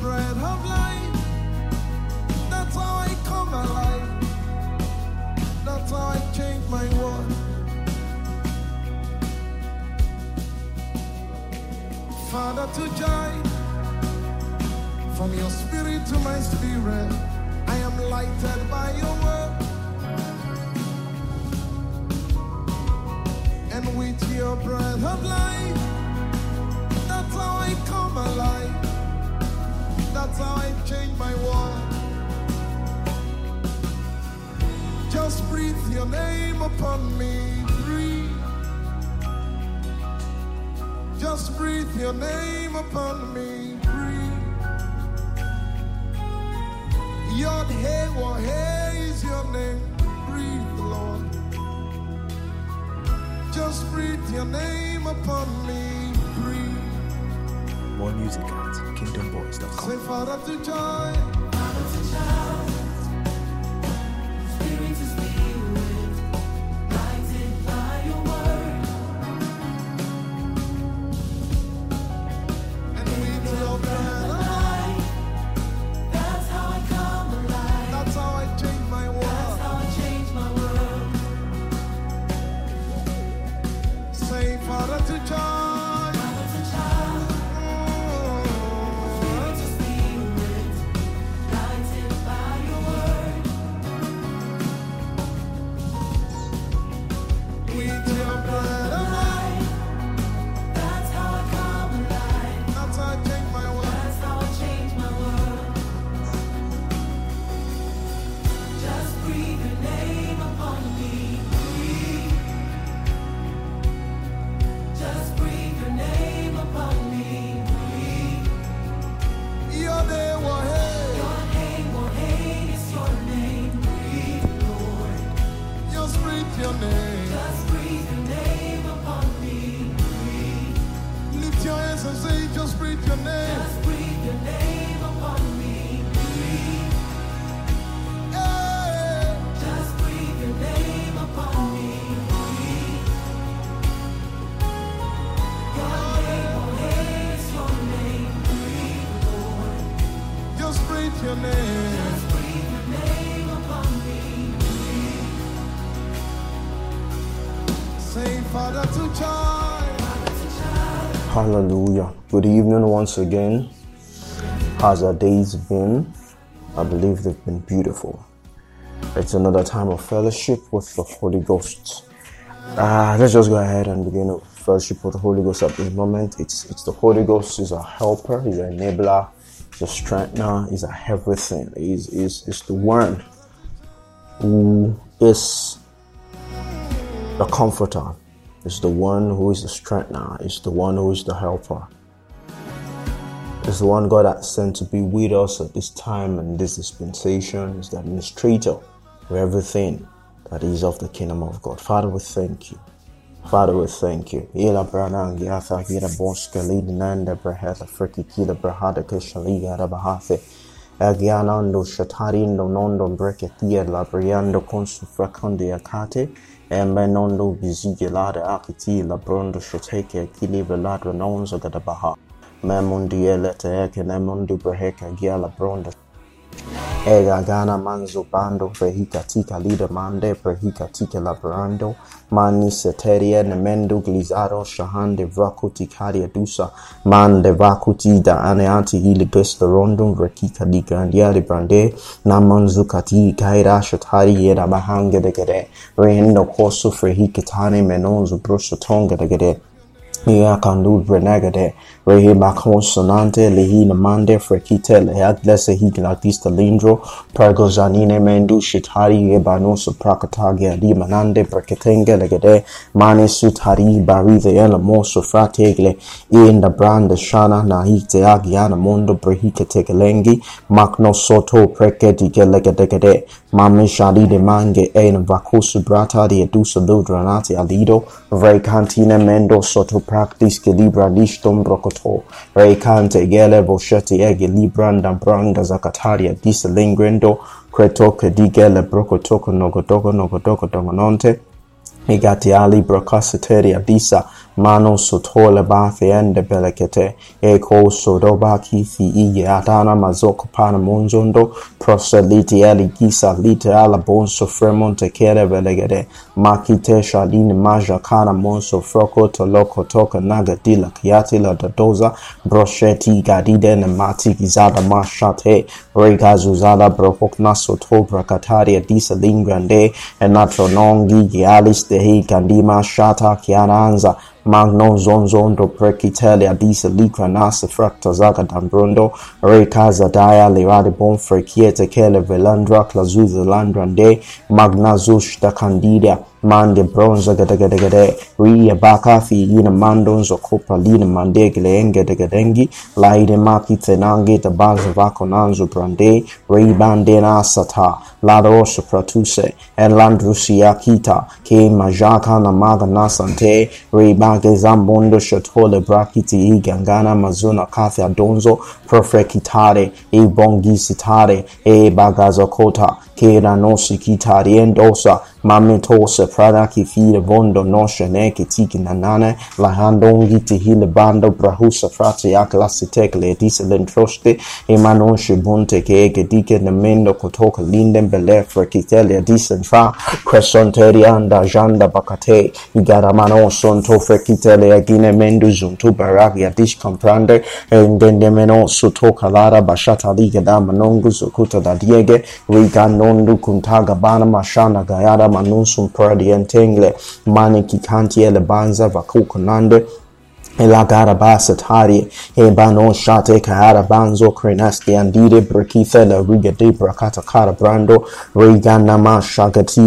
bread of life, that's how I come alive. That's how I change my world. Father to joy, from your spirit to my spirit, I am lighted upon me. Breathe. Just breathe your name upon me. Breathe. Yod Hey Wa Hey is your name. Breathe, Lord. Just breathe your name upon me. Breathe. More music at kingdomboys.com. Say, Father to joy. And Hallelujah. Good evening once again. How's our days been? I believe they've been beautiful. It's another time of fellowship with the Holy Ghost. Uh, let's just go ahead and begin a fellowship with the Holy Ghost at this moment. It's it's the Holy Ghost is a helper, he's an enabler, he's a strengthener, he's a everything. He's, he's, he's the one who is the comforter. Is the one who is the strengthener. Is the one who is the helper. It's the one God has sent to be with us at this time and this dispensation. Is the administrator of everything that is of the kingdom of God. Father, we thank you. Father, we thank you. Agianando shatarindo nondo consu akate. Emeno ndobizije lade akitila brondo shoteke akilive ladwe nonzo gadabaha. Memundi elete eke nemundi breheke giala brondo. Ega gana manzo bando prehika tika lida mande prehika tika labrando mani seteria nemendo glizaro shahande vakuti karia dusa mande vakuti da aneanti hili gesta rondum rekika di grandiari brande namanzu kati kaira shatari yeda bahanga de koso frehika tane menonzo bruso tonga de gede Ia kandu renegade, rehe macron sonante, lehi namande frekite, lehaglese hignatista lindro, pergo zanine mendu shitari ebano suprakatagia di manande breketenge Legade, mane sutari bari the elamo sufrategle, in the brand the shana nahi te agiana mondo brehike tegelengi, macno soto preke dike legedegede, shadi de mange en vakusu brata di edusa ludranati alido recantine mendo soto practis che libra listom brocoto recante gele vosheti ege libranda branda zakataria dis lingrendo kretoke digele brokotoko nogodoko dongononte Igati ali brocasiteria disa mano sotole bathi ende belekete eko sodoba kithi iye atana mazoko pana monjondo proseliti eli gisa lite ala bonso fremonte kere belegede makite shalini maja kana monso froko toloko toka naga dila kiati la dadoza brosheti gadide ne mati gizada mashate rega zuzada brokok naso to brakataria disa lingrande enatronongi gialis dehi kandima shata kiananza magno zonzondo prekitele adisa likra nasa frakta zaga dambrondo rekaza daya lirade bon frekiete kele velandra klazuza landrando magna zush da candida mande bronza gede gede gada ria baka fi yina mandon zo kopa lina mande gele enge de gadengi laide maki tenange da baza vako nanzo brande. Ri bande na sata. Lado oso pratuse. En landrusi akita ke majaka na maga nasante ri bage zambondo shatole brakiti gangana mazuna kathia donzo profrekitare e bongi sitare. E bagazo kota. Kera nosi ki tariendosa, mametosa prada ki fire vondo nosha ne ki tiki nanane, la handongi ti hile bando brahusa frate ak la sitekle edise lentroste, ema nosha bunte ke ege dike nemendo kotoka linden belefra ki tele edise nfa, crescenteri anda janda bakate, igaramano son tofe ki tele agine mendu zuntu baragi adish comprande, endendemeno sotoka lara bashata liga da manongu zokuta da diege, rigano nondu kuntaga bana mashana gayara manusum perdientengle mani kikantiele banza vakukunande Elagara basatari e bano shate kahara banzo krenasti andire brakitha riga de brakata kara brando rigana ma shagati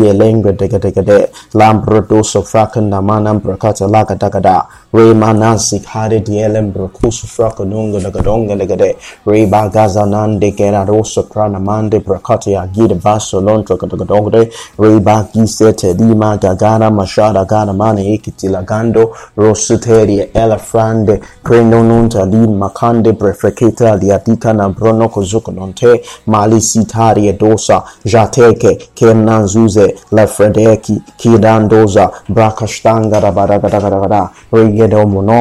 dega de lambro doso frakan namana brakata laga daga remanasi kare dielembro kusu fraka nunga naga donga naga de. Reba gaza nande kera rosa krana mande prakati ya gida baso lontra kaga donga de. Reba gisete dima gagara mashara gana mane ikitila gando. Rositeria ela frande prendo nunta di makande prefeketa diatika na brono kozuko nonte. Mali sitaria dosa jateke kemnanzuze lefredeki kidandoza brakashtanga rabaragaragaragara rege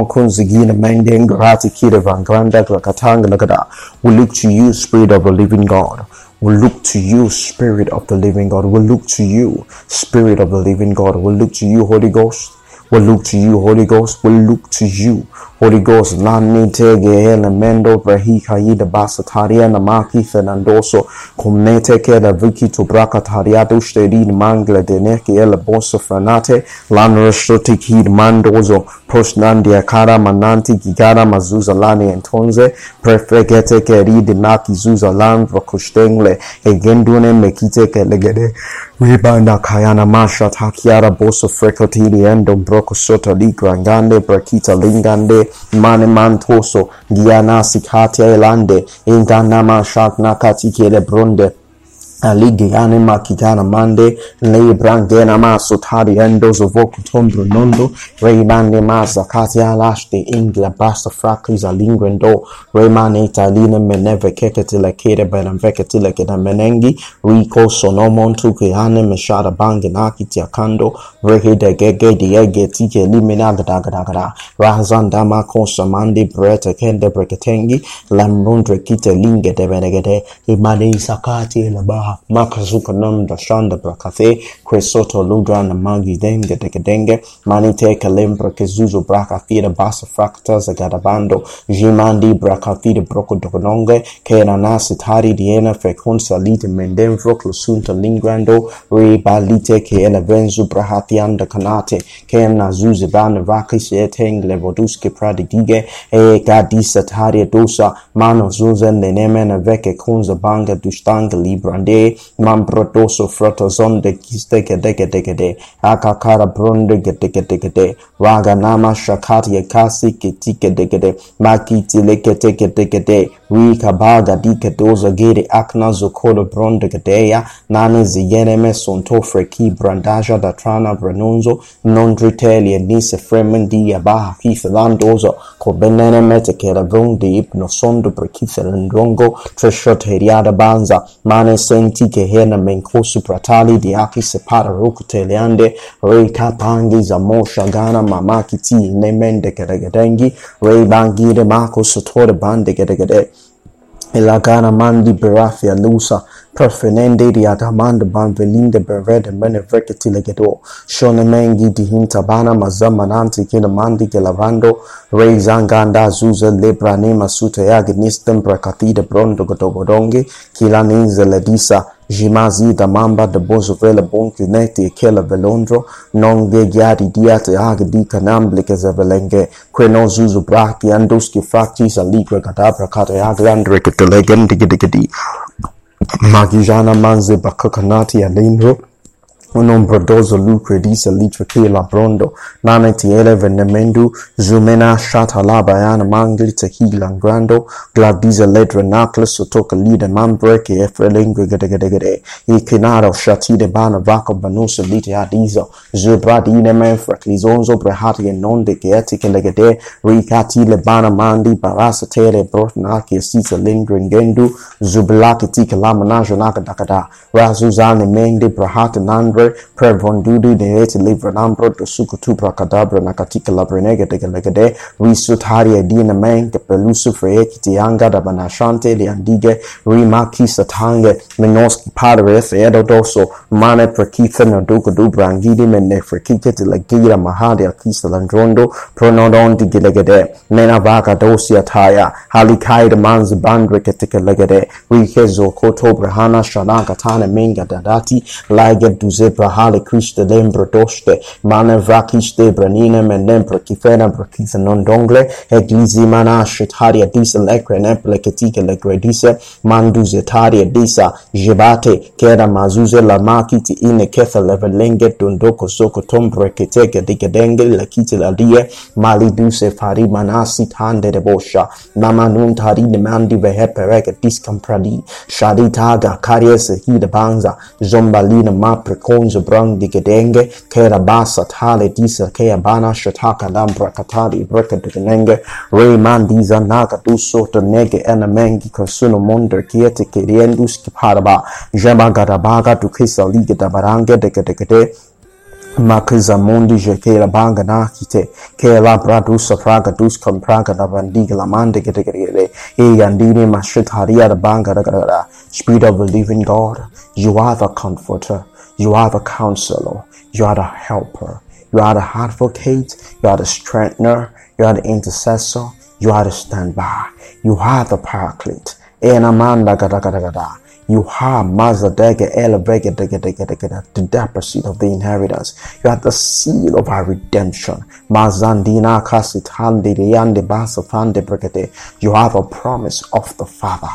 kunzigina mending we look to you spirit of the living god we look to you, Spirit of the living God. We look to you, Spirit of the living God. We look to you, Holy Ghost. We look to you, Holy Ghost. We look to you, Holy Ghost. Lani tege elemendo brahika yida basataria na maki fernandoso kumnete ke la viki to braka tariado shtedi mangle de neke ele bosa franate lan restoti kid mandozo prosnandia kara mananti gigara mazuza lani entonze prefegete ke ridi naki zuza lan vakushtengle egendune mekite ke legede Ribanda kayana masha takiara boso frekotini endo broko soto ligrangande brakita lingande mane mantoso giana sikate elande ingana mashat nakati kele bronde Aligi anima kitana mande lei brangena maso tari endoso voco tombro nondo rei mande masa katia lashte ingla basta frakiza linguendo rei mane italina meneve keketila kere benam veketila kena menengi rico sonomon tu kihane meshara bangenaki tiakando rehe de gege diege tike limina gadagadagada rahazan dama konsa mande brete kende breketengi lamrundre kite linge de benegede imane isakati ilabaha Makazukanam Dashanda Brakafe, Cresoto Ludran Magi Denge Denge. Denge, Manite Kalembra Kezuzo Brakafida Basa Fracta Zagadabando, Jimandi Brakafida Broko Dogononge, Kenanas Itari Diena Fecunsa Lite Mendem Vroklusunta Lingrando, Re Balite Keela Venzu Brahatianda Kanate, Kem Nazuze Ban Rakis Eteng Levoduske Pradige, E Gadisa Taria Dosa, Mano Zuzen Neneme Veke Kunza Banga Dustanga Librande, de mambrodoso frotozonde kistegedegedegede akakara bronde gedegedegede waganama shakatye kasi kitigedegede makitileketegedegede wikabaga dikedozo gede akna zokolo bronde gedeya nane ziyereme sontofre ki brandaja datrana branonzo nondritelie nise fremen diabaha kifelandozo kobenenemetekera bronde ibno sondo brekithelendrongo treshot heriada banza mane sen mitike hena menkosu pratali diaki separa ruku teleande rei kapangi za mosha gana mamaki ti nemende gedegedengi rei bangire mako sotore bande gedegede elagana mandi berafia lusa Perfenende di Adamanda Banvelinde Berede Meneveketi Legedo Shonemengi di Hintabana Mazamananti Kinamandi Gelavando Rei Zanganda Zuza Lebrane Masute Agnistem Prakatida Brondo Godobodongi Kilanin Zeledisa Jimazi da mamba de bozovele boncuneti e kele velondro, non gegiari diate ag di canamblica zevelenge, que non zuzu bracti andoski factis aligre cadabra cate aglandre que te legendi gedigedi. Magijana manze bakakanati alindro un brodoso lucre disa litra che la brondo ti eleve nemendu zumena shata la bayana mangli te hilan grando gladisa ledra nakle so toka lida mambre che e frelengue gede gede gede. I kinaro shati de bana vako banusa lite adizo zubradi ne men fraklizonzo brehati e non de che eti che legede ricati le bana mandi barasa tere brotnaki sisa lingringendu zublaki ti kalamanajo naka dakada razuzane mende brahata nandre Libre, Prevondudu de et Livre Nambro de Sukutu Bracadabra Nakatika Labrenega de Galegade, Risutari Edina Man, Pelusu Freekiti Anga da Banashante, de Andige, Rimaki Satange, Menoski Padre, Edo Doso, Mane Prekitha Naduka Dubrangidi, Mene Frekika de Lagira Mahadi Akisa Landrondo, Pronodon de Mena Vaga Dosia Taya, Halikai de Manzi Bandre Ketika Legade, Rikezo Koto Brahana Shanaka Tana Minga Dadati, Laget Duze Brahale Krishta Lembra Doste, Mane Vrakiste Branina Menembra Kifena brakisa non dongle Eglisi mana Taria Disa Lekre Nemple Ketika Lekre Disa, Manduze Taria Disa, jebate Kera Mazuze La Makiti Ine Ketha Levelenge dondoko Soko Tombre Keteke Dikadenge Lakiti Ladia, Mali Duse Fari Manasi Tande de Bosha, Namanun Tari Nemandi Vehepereke diskampradi Shadi Taga Karies Hida Banza, Zombalina Mapre Konzo Brang Digedenge, Kera Basa Tale Disa Kea Bana Shataka Lambra Katari Breka Digenenge, Rayman Diza Naga Duso Nege Enamengi Consuno Monder Kiete Kiriendus Kiparaba, Jema Gadabaga Dukisa Liga Dabarange Degedegede, Makiza mundi je ke la banga na kite ke la bradusa fraga dus kompraga da bandiga la mande gete gete gete e yandini mashit haria da banga da da spirit of the living God you are the comforter you are the counselor you are the helper you are the advocate you are the strengthener you are the intercessor you are the standby you are the paraclete and amanda gada you Elevega the deposit of the inheritance. You have the seal of our redemption. You have a promise of the Father.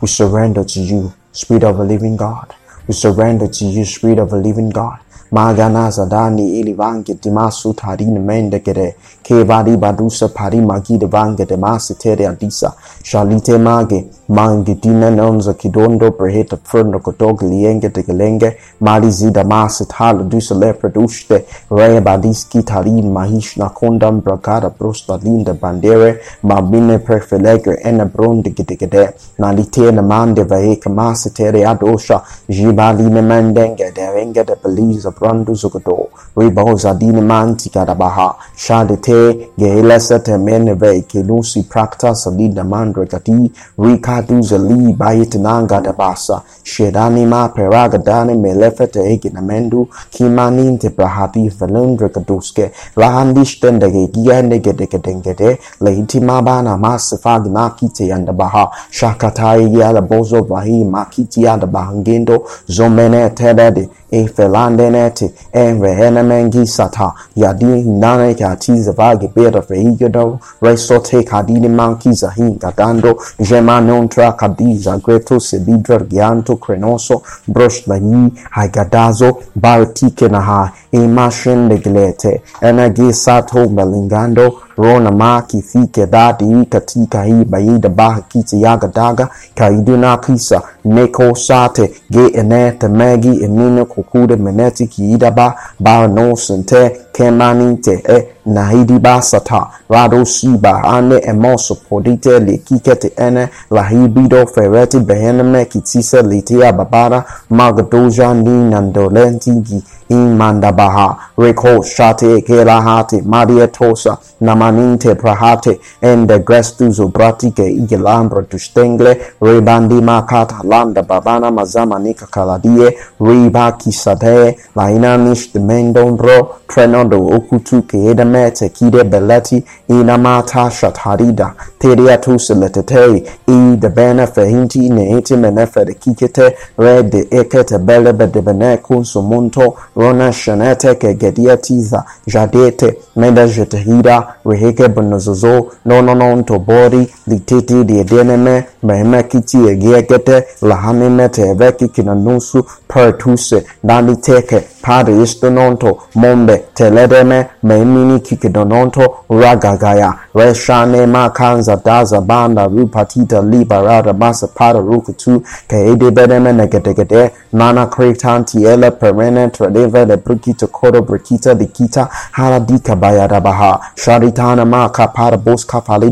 We surrender to you, Spirit of the living God. We surrender to you, Spirit of the living God. မာဂနာဇဒါနီအီလီဗန်ကတိမာဆူထာရီနမန်ဒကရေခေဘာဒီဘာဒူဆဖာရီမာဂီဒဗန်ကတမာစတေရန်တီဆာရှာလီတေမာဂေမန်ဂီတီနနွန်ဇကီဒွန်ဒိုပရဟေတဖရန်ဒကတောဂလီယန်ကတကလင်ဂေမာလီဇီဒမာစထာလဒူဆလေပရဒူရှတေရေဘာဒီစကီထာရီမာဟီရှနာကွန်ဒမ်ဘရကာဒါပရိုစတာလီန်ဒဘန်ဒေရေမာဘီနေပရဖလေဂေအနဘရွန်ဒကတကဒေနာလီတေနမန်ဒေဗေကမာစတေရယာဒိုရှာဂျီဘာလီနမန်ဒန်ဂေဒေဝင်ဂေဒပလီဇ brandu zugodo riboza dine manti kadabaha shadete gehelesa temene ve kelusi prakta salida mandre kati rikatu zali bayitinanga dabasa shedani ma peraga dane melefete ege namendu kimanin te prahati velundre kaduske. Lahandishten dege giyande gede gedengede leiti mabana masifag nakite yandabaha shakatai yala bozo vahi makiti yandabahangendo zomene tedede efelandenete envehenemengisata yadinanekatizavagibedafehigedo resote kadinimankizahinkatando jemanontra kadizagreto sebidrargianto krenoso broslani haigadazo bartikenaha imashendeglete enagisato melingando rona maki fike dadi katika hii baida baha kiti yaga daga kaiduna kisa neko sate ge enete megi emine kukude meneti kiida ba. Ba no sente kemanite e nahidi basata rado siba ane emoso podite le kikete ene lahibido fereti beheneme kitisa litia babara magdoja ni gi imandabaha reko shate kelahate marietosa namaninte prahate ende grestuzo bratike igelambra tustengle rebandi makata landa babana mazama nika kaladie reba kisate lainanish demendondro da okutu ke da kide beleti ina mata shatarida. To tusi letetei i da bana fehinti ne iti menefe da kikete re de ba da de kun su munto rona shenete ke gedia tiza jadete meda jetehira reheke benuzuzo nono to tobori litete de deneme meheme kiti egiekete lahane mete eveki kina nusu partuse dani teke pade istononto mombe teledeme memini kikidononto ragagaya reshane makanza daza banda rupatita liberada masa pada rukutu kaede bedeme negedegede nana kritanti ele perene tradeva de brikita kodo brikita dikita haladika bayadabaha sharitana maka para bos kafali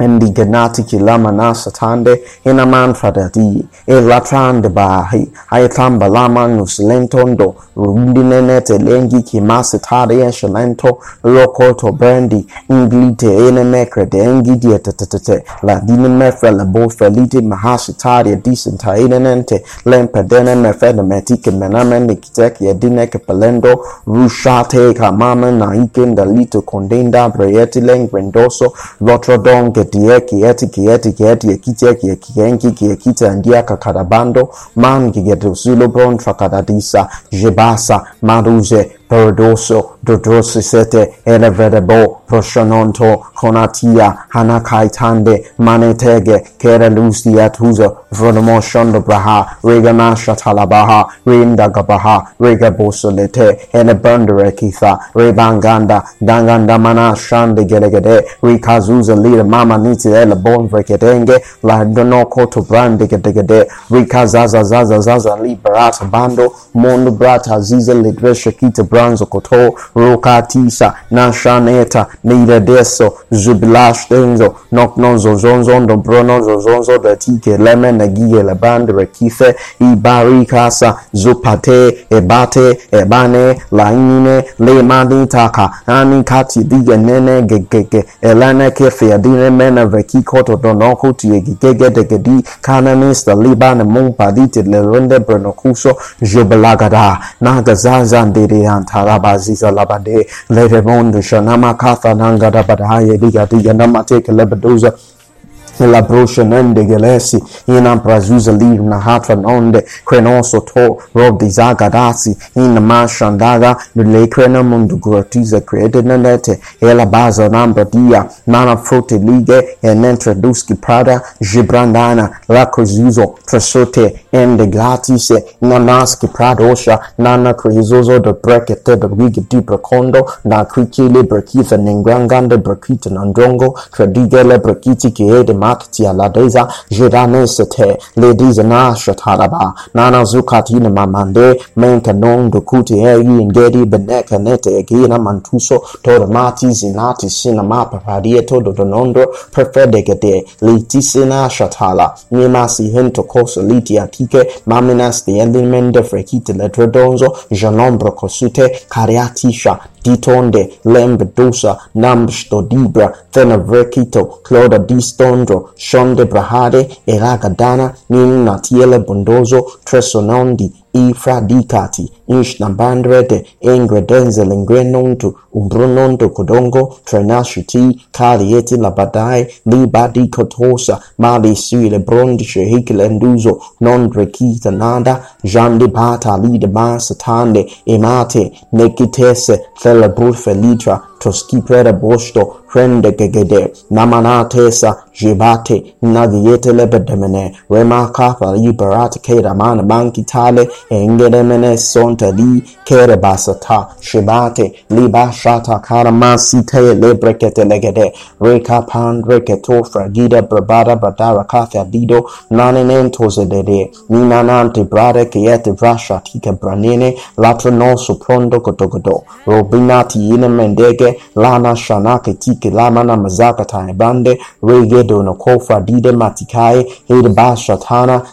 endi ganati kilama na satande ina man fadati e latran de bahi ay tamba lama nuslentondo rundi nenete lengi ki masatade ya shalento rokoto brandy inglite ene mekre de engi dia tatatate la dine mefre la bo felite mahasitade decenta ene nente lempe dene mefe de metike menamen de kitek ya dine ke pelendo rushate ka mama na ikenda lito kondenda breyeti lengrendoso lotrodon kietieki eti kieti kieti yekiti eki yekienki kiekita ndia kakarabando man kigetusilobron fakadadisa jebasa maruze Perdoso, Dodrosisete, Elevedebo, Proshononto, Konatia, Hanakaitande, Manetege, Kereluzia Tuzo, Vronomo Shondo Braha, Regamasha Talabaha, reindagabaha, Regabosolete, Enebundere Kitha, Rebanganda, Danganda Mana Shande Gelegede, Rikazuza Lida Mama Niti Ele Bon Vreketenge, La Donoko to Brande Gedegede, Rikazaza Zaza Zaza Liberata Bando, Mondo Brata Ziza Lidresha Kita Mwanzo Koto, Roka Tisa, Nashaneta, Niredeso, Zublash Denzo, Noknon Zozonzo, Dobrono Zozonzo, Datike, Lemen, Nagie, Lebandre, Kife, Ibari Kasa, Zupate, Ebate, Ebane, Laine, Lemani Taka, Ani Kati, Digenene, Gegege, Elene Kefe, Adine Mena, Veki Koto, Donoko, Tiegege, Degedi, Kananis, the Liban, Mumpadi, Lerunde, Bernocuso, Jubalagada, Nagazaza, tarabasi salabade lere mondu shanama katha nangada badhaye digati yanamate kelebedoza la broscia nende gelesi ina prazuza lir na hatra nonde crenoso to rob di zagadasi in mashandaga le crena mundu gratiza created nanete e la baza nambra dia nana frote lige e nentraduski prada gibrandana la cozuzo trasote ende glatise nanaski pradosha nana crizozo de brekete de wigi di precondo na krikile brekitha nengrangande brekita nandrongo credigele brekiti ki ede makti ladeza jirane sete ladies na shataraba nana zukatina mamande menka dukuti egi ngedi beneka nete egina mantuso tormati zinati sina mapa dodonondo perfedegede litisina shatala nimasi hento koso liti atike maminas de elimende frekite letredonzo janombro kosute kariatisha ditonde lembedosa nambsto dibra fenavrekito cloda distondro shonde brahade eragadana nin natiele bondozo tresonondi ifradikati Ishnabandrete, Ingre Denzel Ingrenontu, Umbronontu Kodongo, Trenashuti, Kalieti Labadai, Libadi cotosa, Mali Sui Lebrondi Shehikilenduzo, Non Rekita Nanda, Jandibata Lidaban tande, Emate, Nekitese, Felabrufe Litra, Toski Preda Bosto, Rende Gegede, Namanatesa, Jibate, Nagiete Lebedemene, Remaka, Liberate Kedamana Bankitale, Engedemene Son monta li kere basata shibate liba shata karamasi te lebrekete legede reka pan reketo fragida brabada bradara kathia dido nanenentoze dede ninanante brade kiyete vrasha tika branene latronoso prondo kotogodo robinati ine mendege lana shanake tike lamana mazaka taibande regedo no kofa dide matikae hede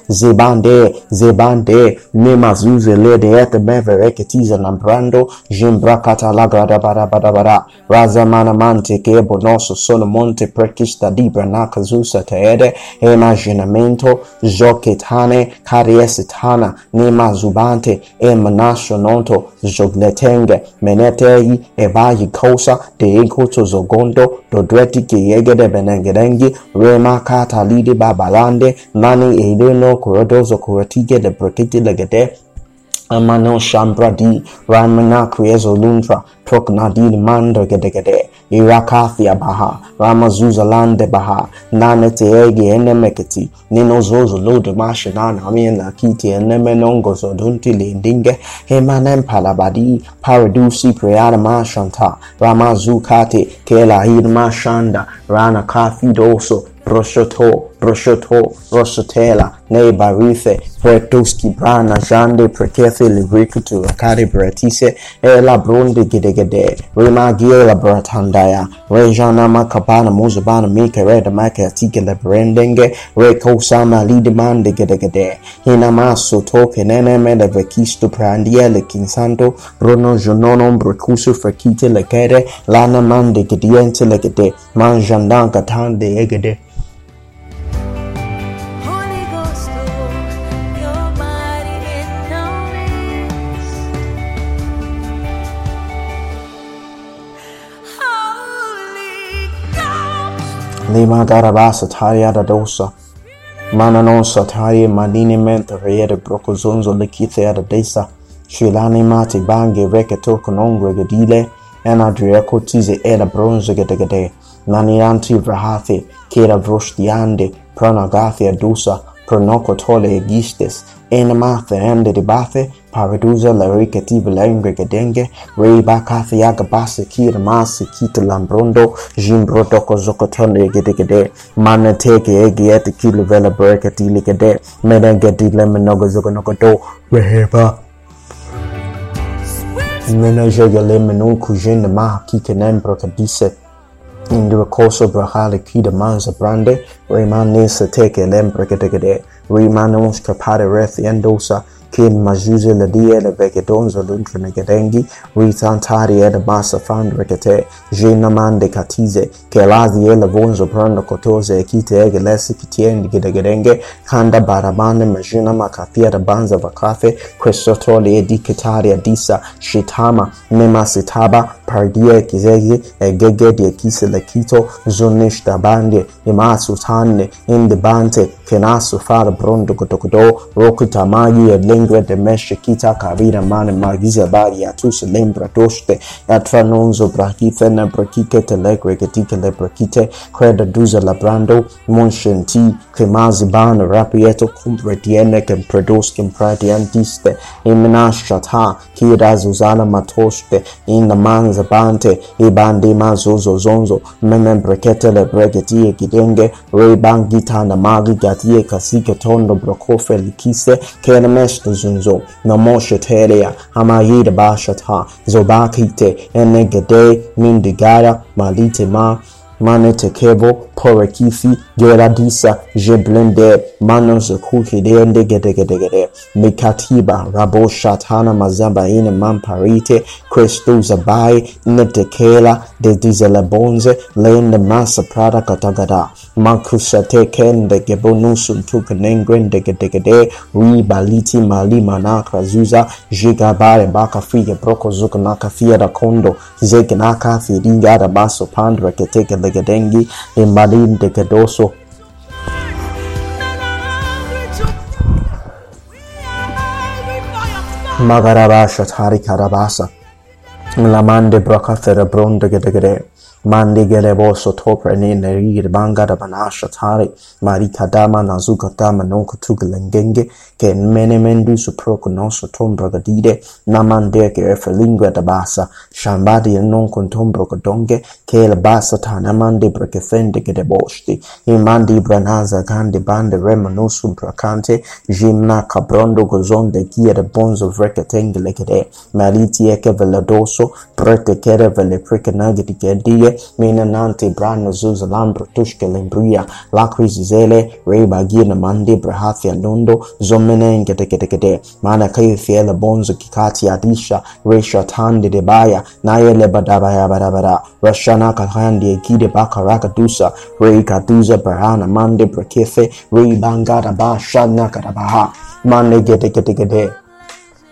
zebande zebande nemazuze lede ete revereketiza na brando jimbrakatalagradabadabadabada razamanamanti kebonoso solomonte prekistadibra nakazusa teede emaginamento zoketane kariesitana nemazubante emanasononto zognetenge menetei evayikosa deegoto zogondo dodreti keyegede benegedengi remakatalidi babalande nani eideno korodozo korotige de protiti legede Amano Shambradi Ramanakriyezo Lundra Proknadil Mando Gedegede Irakathia Baha Ramazuzalande Baha Nanete Ege Enemeketi Nino Zozo Lode Mashanan Amina Kiti Enemenongo Zodunti Lindinge Hemanem Palabadi Paradusi Priyada Mashanta Ramazukate Kela Hidma Shanda Rana Kafi Doso Proshoto Prosciotto, Rossotela, Neiba, Rife, Puertoski, Brana, Jande, Prekefe, Libriku, Tulakade, Beretise, Ela, Bronde, Gedegede, Rema, Giela, Beratandaya, Rejana, Makabana, Mozabana, Mika, Reda, Maka, Tika, Lebrendenge, Reko, Sama, Lideman, Gedegede, Hinamaso, Toke, Neneme, Levekisto, Prandia, Lekinsanto, Bruno, Jononon, Brekusu, Frakite, Lekere, Lana, Mande, Gediente, Legede, Manjandan, Katande, Egede, Lima darabasa taya da dosa. Mana nosa taye madini menta reyede broko zonzo likite ya da desa. Shilani mati bange reke toko nongre gedile. Ena drieko tize eda bronze gede gede. Nani anti vrahathi kera vroshtiande pranagathia dosa. per non controlle en enema ferende de bathe, paraduza la ricatiba la ingregadengue, reba kathiaga base kir mas kita lambrondo, jimbro toko zokoton egedegede, manateke egiete kilo vela brecati ligede, medengedi lemenogo zogonogodo, reheba. Menajoga lemenun kujin de maha kikenem prokadise, kadise. Indira koso brahale kida manza brande. Remane se teke lembre gedegede. Remanons kapade reth endosa. kin majuzi ladie le vegedonzo luntre negedengi ritantari ed basa fandre kete jenamande katize kelazi ele vonzo prando kotoze ekite egelesi kitiendi gidegedenge kanda barabane majuna makafia da banza vakafe kristotoli edi kitari adisa shitama mema sitaba pardie kizegi egegedi ekise lekito zonish dabande imasu tanne indibante kenasu fara brondo kotokodo rokutamagi edle e lingua de meshe kita kavira mane magiza bari atus lembra doste. Atranonzo brakife na brakike telegre getike le brakite. Creda duza labrando. Monshenti. Kremazi bana rapieto cumpre tiene kem predos kem. Kira zuzana matoste. In the manza bante. Ibandi mazozo zonzo. Memen brekete le bregetie gidenge. Rebangita na magi gatie kasike tondo brokofe likise. Kenemesh zunzo. Namoshe terea. Hamayida bashata. Zobakite. Enegede. Mindigara. Malite ma. Mane Tekebo, Porekifi, Geradisa, Jeblende, Manos Kuhidende, Gedegedegede, Mikatiba, Rabo Shatana, Mazambaine, Mamparite, Cresto Zabai, Netekela, De Dizelabonze, Lende Masa Prada Katagada, Makusate Ken, De Gebonusun Tukenengren, Degedegede, Ribaliti, Mali Manaka Zuza, Jigabare, Baka Fiye, Broko Zukanaka Fiye da Kondo, Zekinaka, Firinga, Baso Pandra, Ketekele, daga dangi imanin daga doso Tari tarika la mande braca ferebron de daga mandigere boso topra ne nerir bangara banasha tari marikadama nazukatama noko tugalengenge ke menemendu suproko noso tombragadide namandeke efelingua da basa shambadi non contombrogadonge ke la basa tanamande brakefende gede bosti imandi branaza gande bande remanosum prakante jimna cabrondo gozonde kia de bonzo vrekatengele gede maritieke veladoso prete kere vele prekenagedi gedie minanante brano zuz lambro tushke lembruya lakwizi zele reba brahathia nondo zomenenge teketekete maana bonzo kikati ya disha resha tandi debaya naye lebadabaya barabara rashana kakandi ekide bakaraka dusa rei kaduza mande brakefe rei bashana karabaha mande geteketekete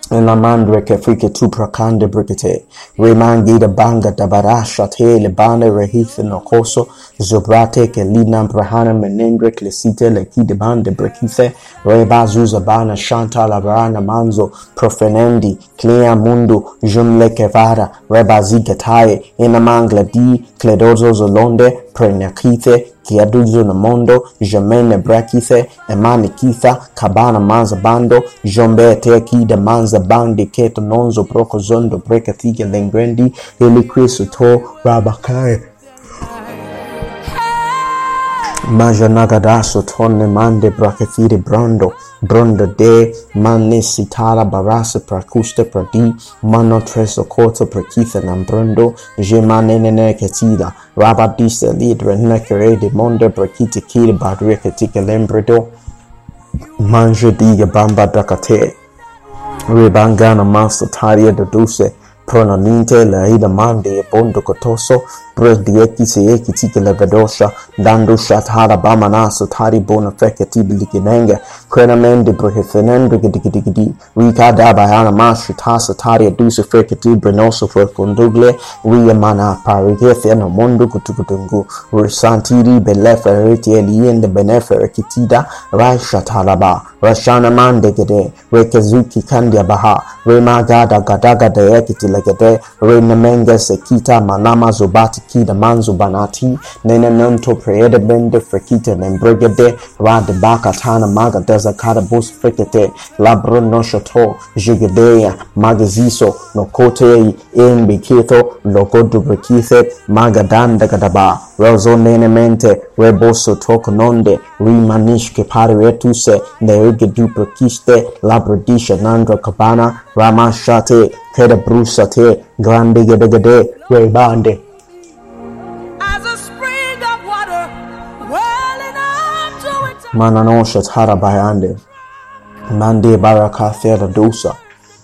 gete gete en la mandre che frike tu prakande brikete. Remangi da banga da barasha te le bande rehith no koso. Zobrate ke lina brahana menendre klesite le ki de bande brikite reba zuza bana shanta la barana manzo profenendi clea mundu jumle ke vara. Reba zigataye ina mangla di kledozo zolonde prenakite Kiaduzo Namondo, Germain Nebrakise, Emane Kitha, Kabana Manza Bando, Jombe Teakida Manza Bandi, Keto Nonzo Prokozondo, Brekathiga Lengrendi, Ili Kristo Rabakai. Majanagadaso tonne mande bracethire brando, brando de manne sitara barasa pracuste pradi, mano treso corto precitha nambrando, je manenene ketida, rabadisa lidre nekere de monde brakiti kiri badre ketike lembredo manje diga bamba dakate Rebangana Master Taria Doduse Prononinte la ida mande bondo kotoso Prediekise kitikelebedosha dandusha tara bamanasa tari bona feketibilikinenge krenamende brehefenende gidigidigidi rika dabayana mashu tasa tari adusa feketibrenosa fekondugle riamana parigetheno mondo kutukutungu rusantiri beleferetieliende beneferekitida raisha talaba rashana mandegede rekezuki kandiabaha remagada gadagadayekitilekede renamenge sekita manama zobati ki da manzo banati nena nanto preeda nem frekite nembrigade rad baka tana maga deza kada bus frikete labro no shoto jugadeya magaziso no kote maga dan da magadanda kadaba rezo nene mente reboso tok nonde rimanish ke paruetuse neige duprekiste labrodisha nandra kabana ramashate kada brusate grande gede gede rebande to its bayande Mande baraka thera dosa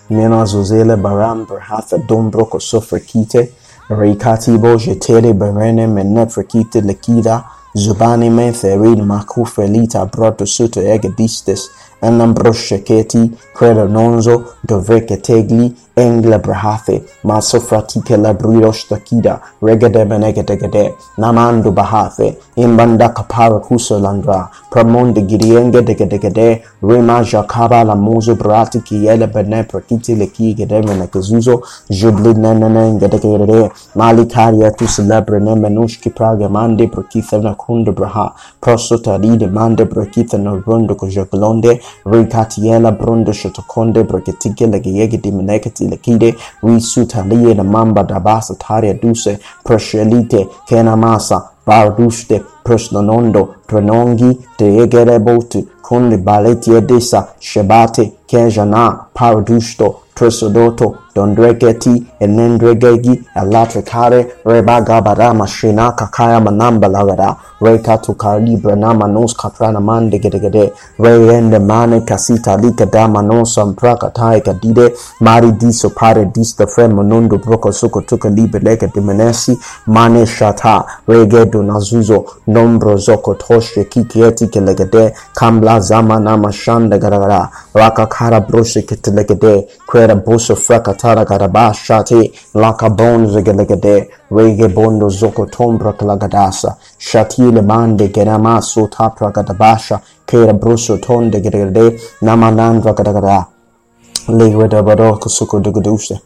Mina zuzele baram berhatha dombro ko sofrekite Reikatibo jetere berene menefrekite lekida. Zubani men therin maku felita broto suto egedistes Enam brosheketi creda nonzo doveke tegli. engle brahafe, maso fratike la bridosh takida, regede menegedegede, namando bahafe, imbanda kapara kuso landra, pramonde girienge degedegede, rema jakaba la mozo brati kiele bene prakiti le ki gedeme nekazuzo, jubli nenene gedegede, malikaria tu celebre ne menush kiprage mande prakitha na kunde braha, prosota de mande prakitha na rondo kojaglonde, rekatiela brondo shotokonde brakitike legiege dimenekete, tilekide risutalie na mamba dabasa taria duse preshelite kenamasa barduste presnonondo trenongi teegerebotu kunli baletie desa shebate kejana pardusto tresodoto dondregeti enendregegi elatricare rebagabara mashrina kakaya manambalagara rekatukalibranamanos katranamandegedegede reendemane kasitalikadamanosamprakataekadide maridisopare distafremonondo brokosokotukalibelegedimenesi mane shata regedonazuzo nombrozokotoshekikietikielegede kamla zamanamashanda garagara rakakara brosheketelegede krera bosofrakata kwera boso fraka tara garaba shate laka bones gelegede rege bondo zoko tombra kalagadasa shatile bande gerama sota pragadabasha kera bruso tonde gedegede namanandra gadagada legweda bado kusuko duguduse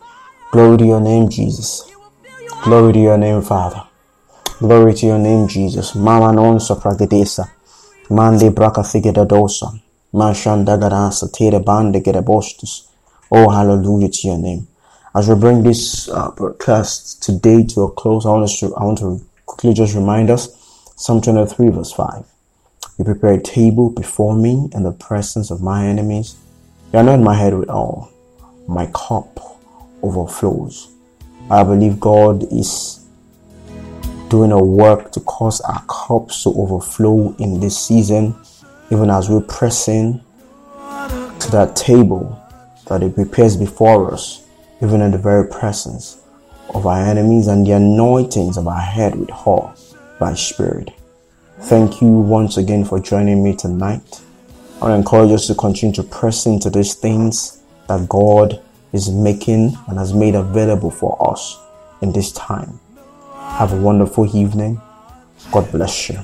glory to your name jesus glory to your name father Glory to your name, Jesus. Mama non sopragedesa. Mande braca figedadosa. Mashanda gadasa tere bande gedabostus. Oh, hallelujah to your name. As we bring this uh, broadcast today to a close, I want, to, I want to quickly just remind us Psalm 23, verse 5. You prepare a table before me in the presence of my enemies. You anoint my head with oil. My cup overflows. I believe God is doing a work to cause our cups to overflow in this season, even as we press in to that table that He prepares before us even in the very presence of our enemies and the anointings of our head with oil by Spirit. Thank you once again for joining me tonight. I want to encourage us to continue to press into these things that God is making and has made available for us in this time. Have a wonderful evening. God bless you.